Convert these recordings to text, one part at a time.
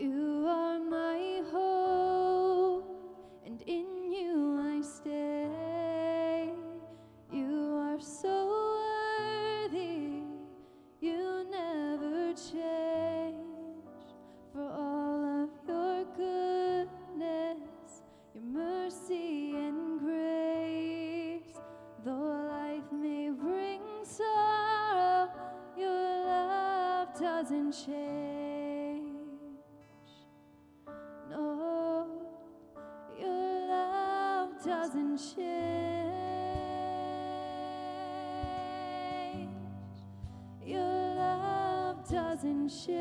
You are my hope, and in you I stay. You are so worthy, you never change. For all of your goodness, your mercy and grace, though life may bring sorrow, your love doesn't change. doesn't change. Your love doesn't change.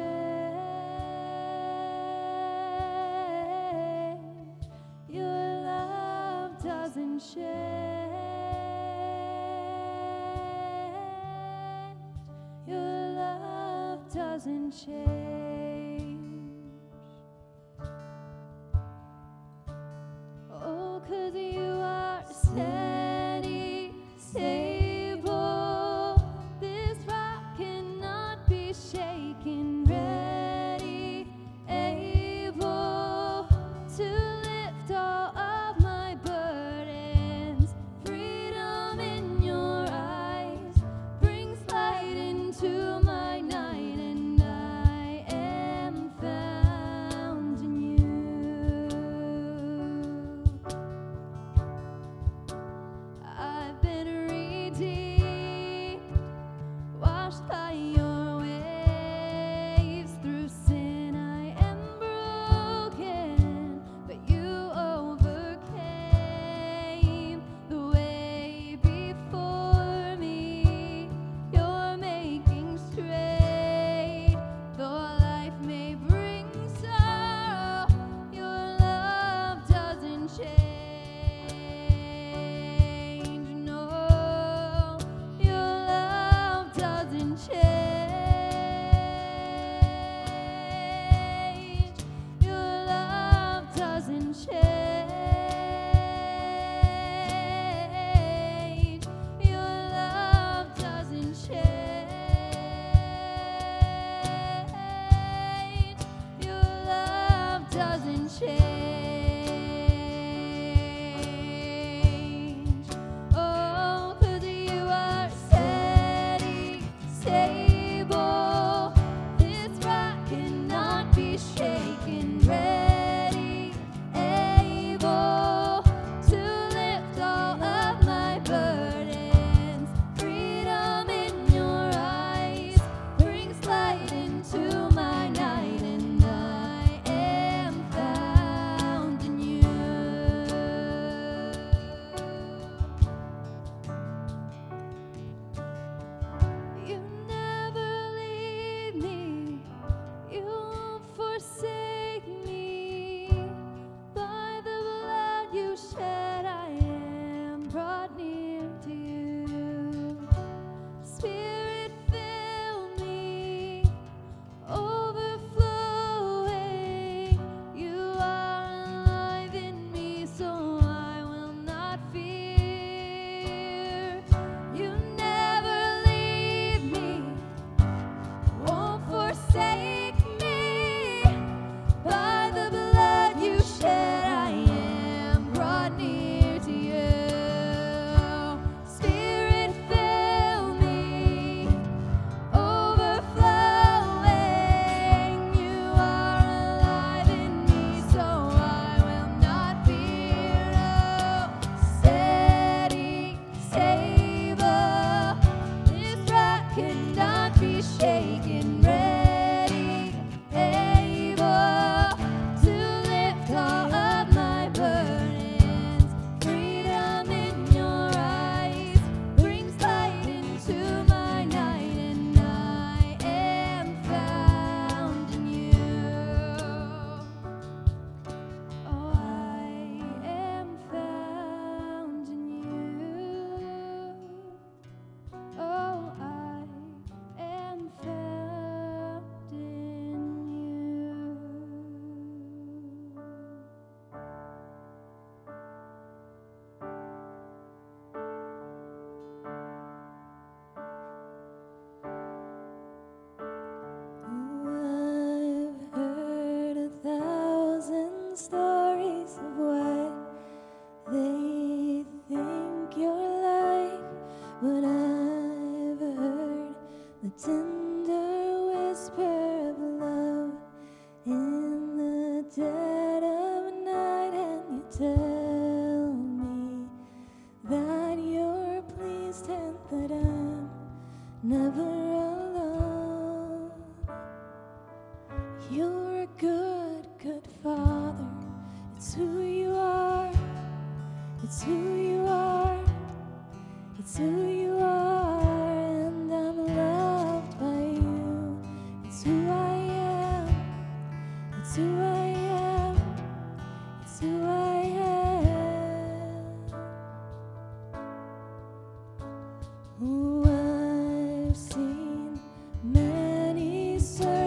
Your love doesn't change. Your love doesn't change.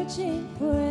Searching for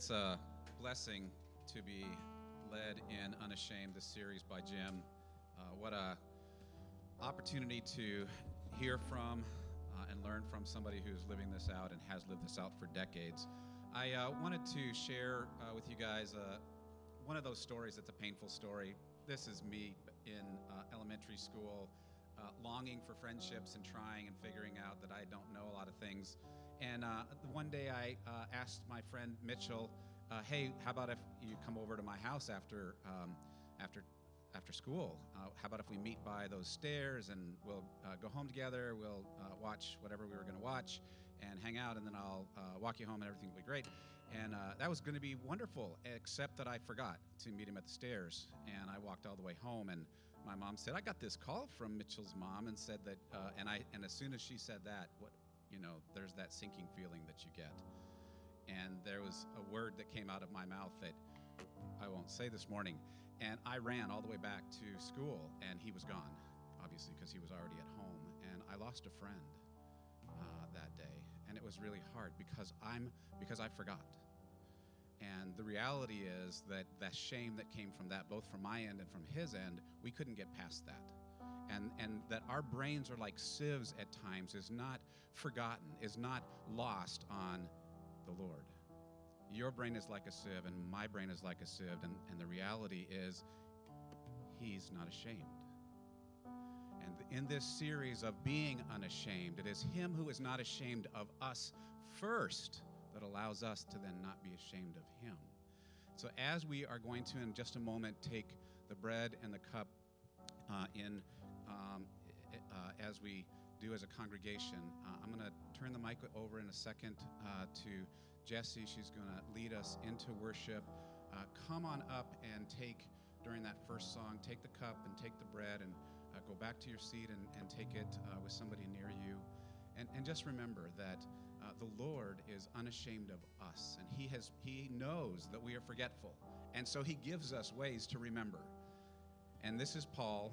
it's a blessing to be led in Unashamed, this series by Jim. Uh, what a opportunity to hear from uh, and learn from somebody who's living this out and has lived this out for decades. I uh, wanted to share uh, with you guys uh, one of those stories that's a painful story. This is me in uh, elementary school, longing for friendships and trying and figuring out that I don't know a lot of things. And uh, one day I uh, asked my friend Mitchell, uh, "Hey, how about if you come over to my house after um, after after school? Uh, how about if we meet by those stairs and we'll uh, go home together? We'll uh, watch whatever we were going to watch and hang out, and then I'll walk you home, and everything will be great." And that was going to be wonderful, except that I forgot to meet him at the stairs, and I walked all the way home and. My mom said, "I got this call from Mitchell's mom and said that," uh, and I, and as soon as she said that, what, you know, there's that sinking feeling that you get and there was a word that came out of my mouth that I won't say this morning. And I ran all the way back to school, and he was gone, obviously, because he was already at home. And I lost a friend uh, that day. and it was really hard because I'm because I forgot. And the reality is that that shame that came from that, both from my end and from his end, we couldn't get past that. And, and that our brains are like sieves at times is not forgotten, is not lost on the Lord. Your brain is like a sieve, and my brain is like a sieve. And, and the reality is, He's not ashamed. And in this series of being unashamed, it is Him who is not ashamed of us first that allows us to then not be ashamed of Him. So, as we are going to, in just a moment, take the bread and the cup uh, in um, uh, as we do as a congregation, uh, I'm going to turn the mic over in a second uh, to Jesse. She's going to lead us into worship. Uh, come on up and take, during that first song, take the cup and take the bread and uh, go back to your seat and, and take it with somebody near you. And, and just remember that uh, the Lord is unashamed of us, and He has He knows that we are forgetful, and so He gives us ways to remember. And this is Paul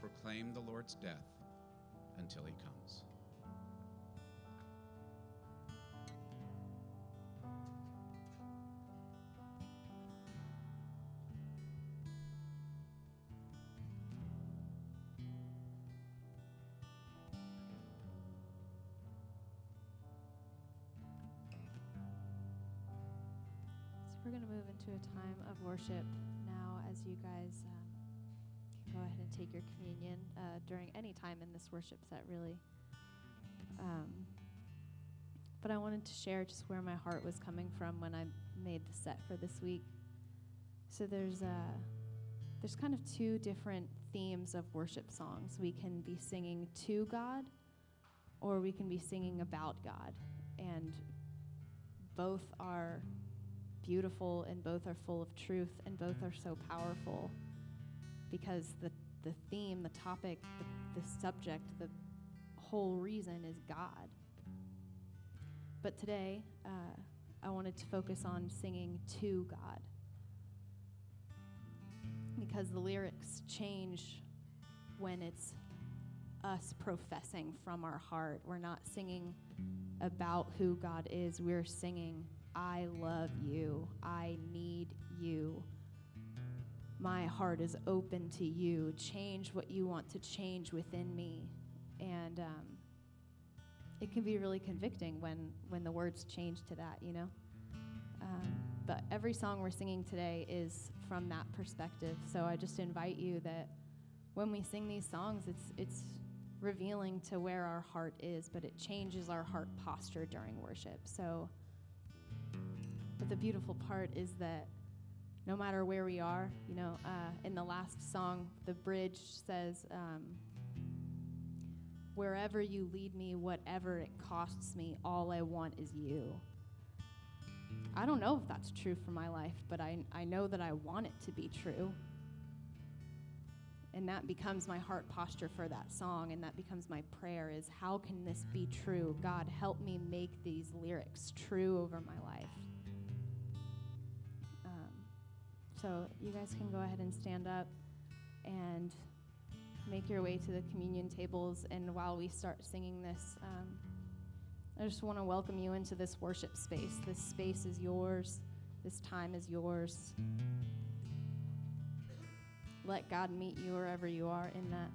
proclaim the Lord's death until he comes. we're going to move into a time of worship now as you guys um, take your communion uh, during any time in this worship set, really. Um, but I wanted to share just where my heart was coming from when I made the set for this week. So there's uh, there's kind of two different themes of worship songs. We can be singing to God, or we can be singing about God, and both are beautiful and both are full of truth and both are so powerful because the, the theme, the topic, the, the subject, the whole reason is God. But today, uh, I wanted to focus on singing to God because the lyrics change when it's us professing from our heart. We're not singing about who God is, we're singing I love you. I need you. My heart is open to you. Change what you want to change within me. And um, it can be really convicting when, when the words change to that, you know? Um, but every song we're singing today is from that perspective. So I just invite you that when we sing these songs, it's, it's revealing to where our heart is, but it changes our heart posture during worship. So but the beautiful part is that no matter where we are, you know, uh, in the last song, the bridge says, um, Wherever you lead me, whatever it costs me, all I want is you. I don't know if that's true for my life, but I, I know that I want it to be true. And that becomes my heart posture for that song, and that becomes my prayer is how can this be true? God, help me make these lyrics true over my life. So you guys can go ahead and stand up and make your way to the communion tables. And while we start singing this, um, I just want to welcome you into this worship space. This space is yours, this time is yours. Let God meet you wherever you are in that.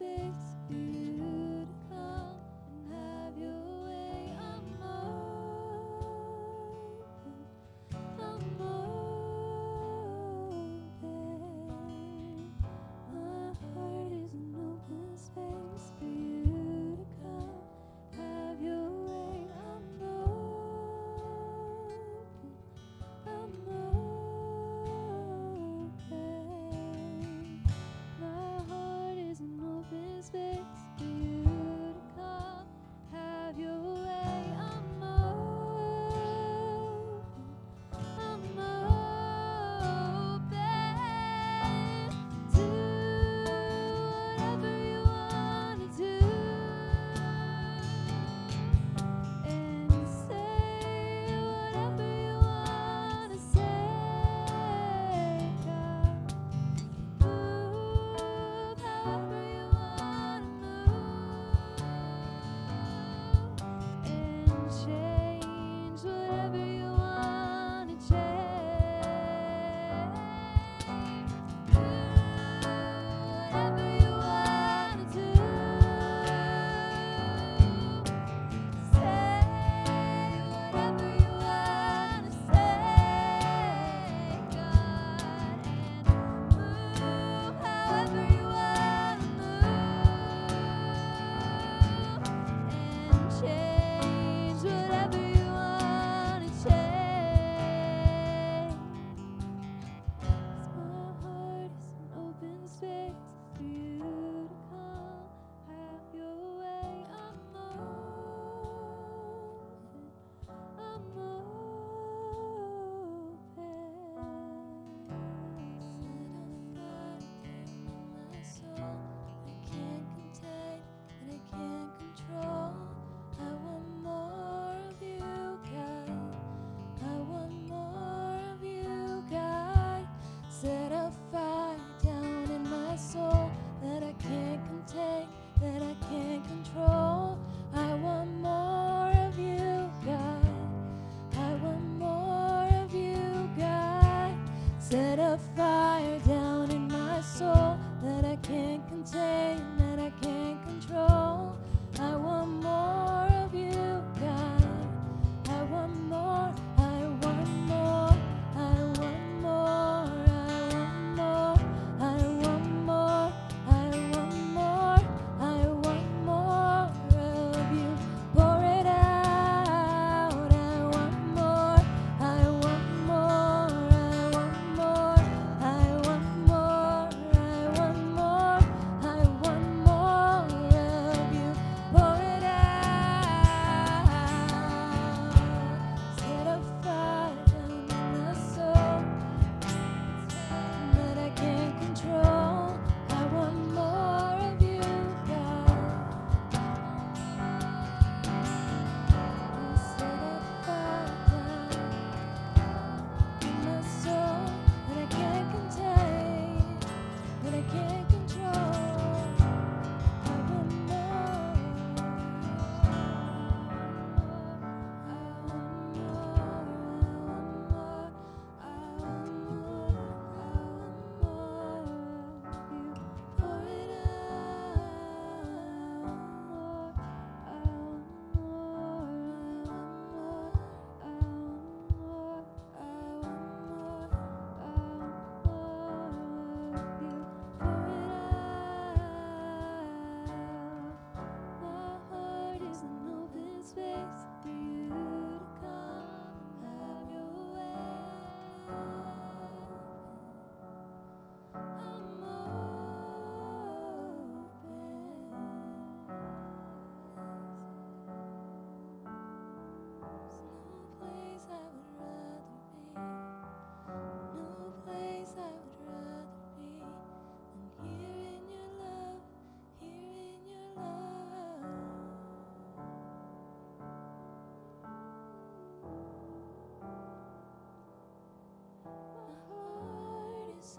Space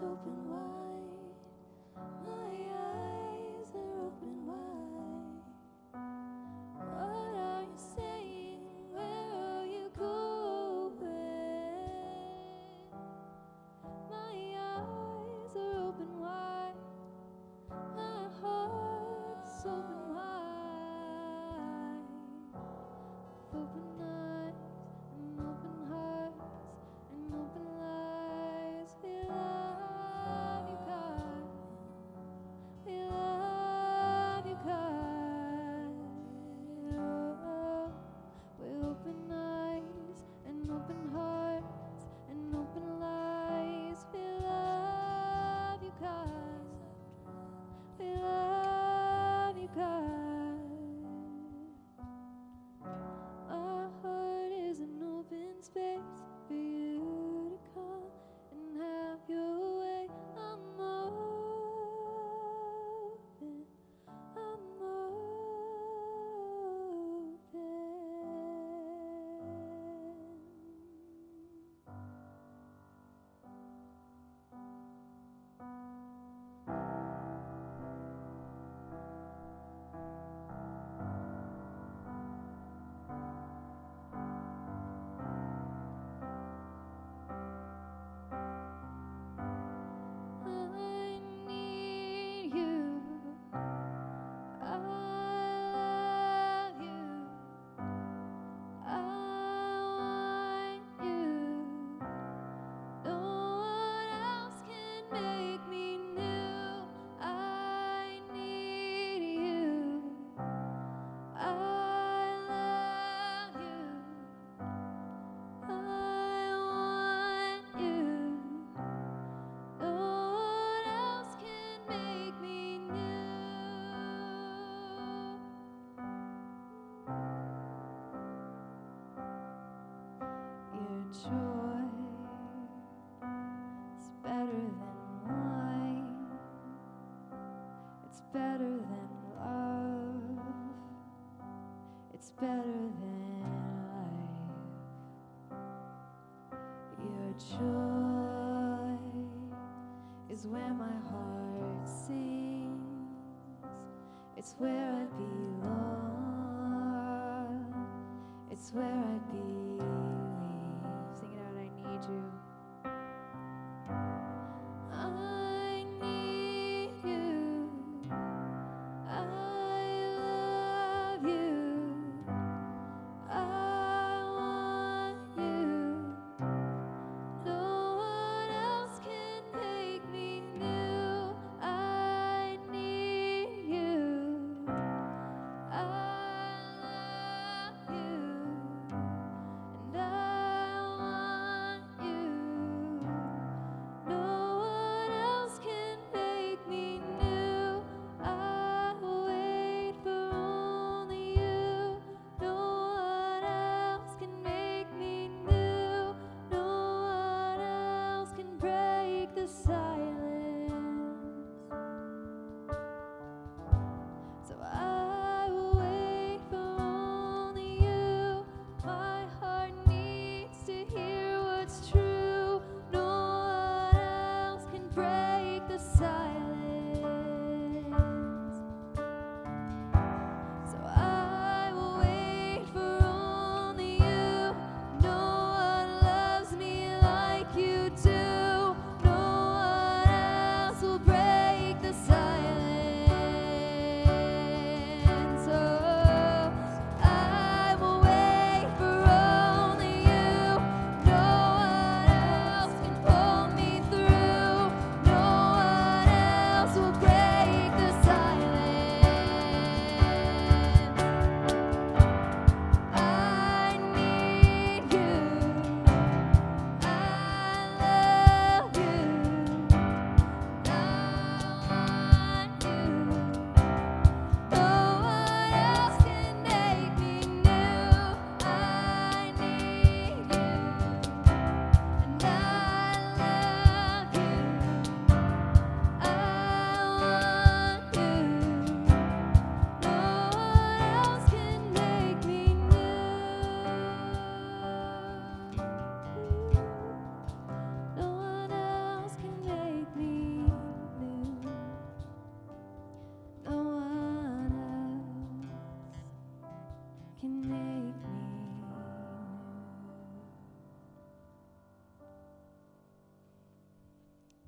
open wide, It's is better than wine. It's better.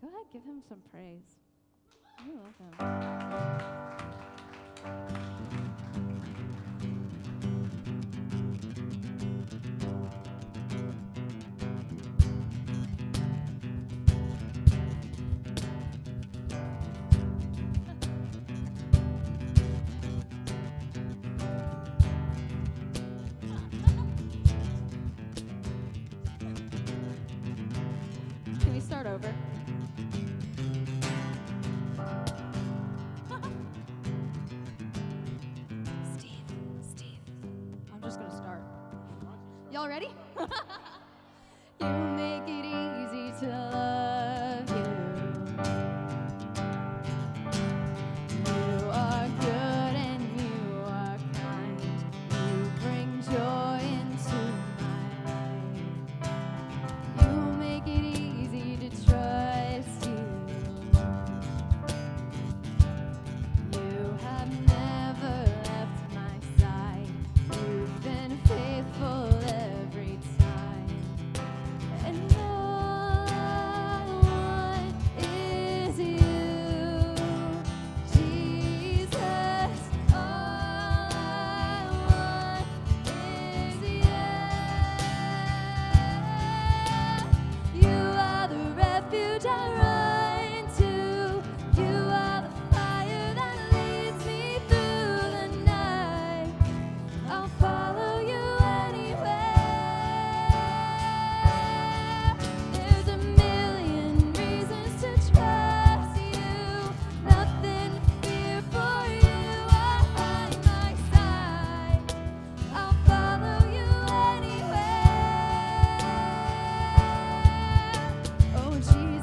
Go ahead, give him some praise. you're welcome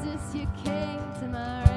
Jesus, you came to my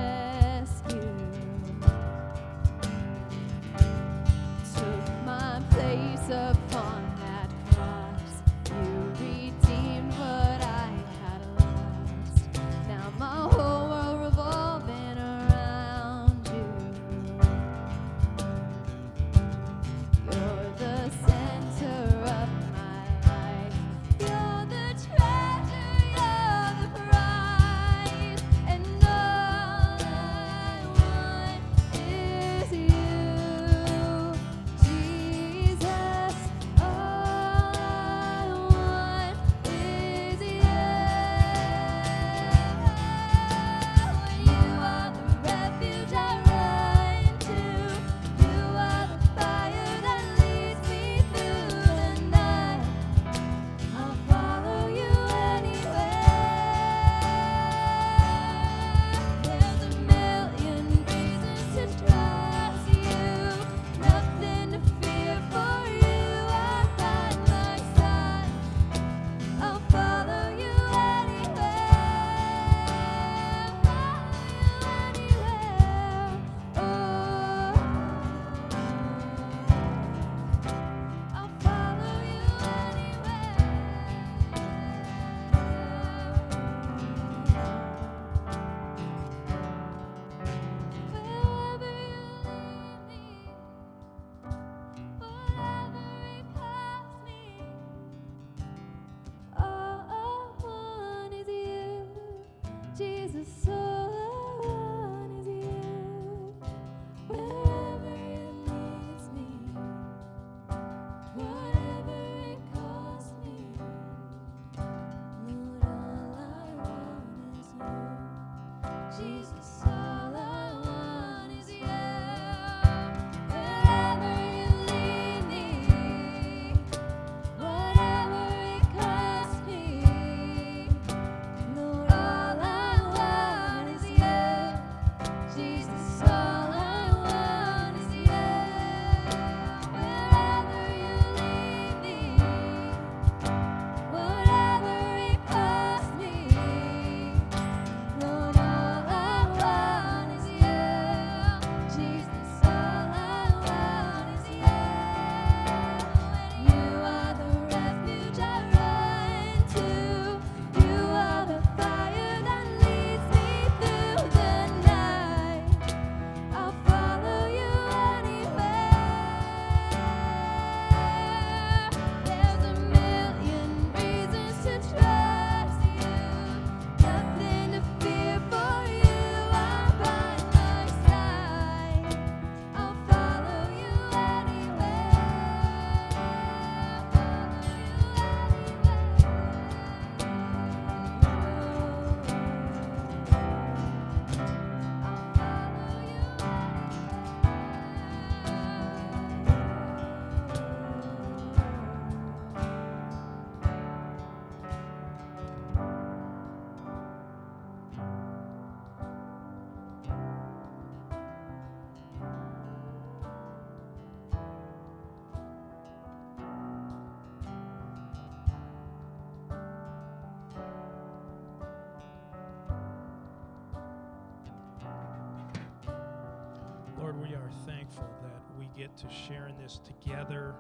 to sharing this together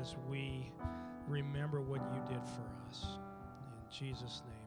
as we remember what you did for us. In Jesus' name.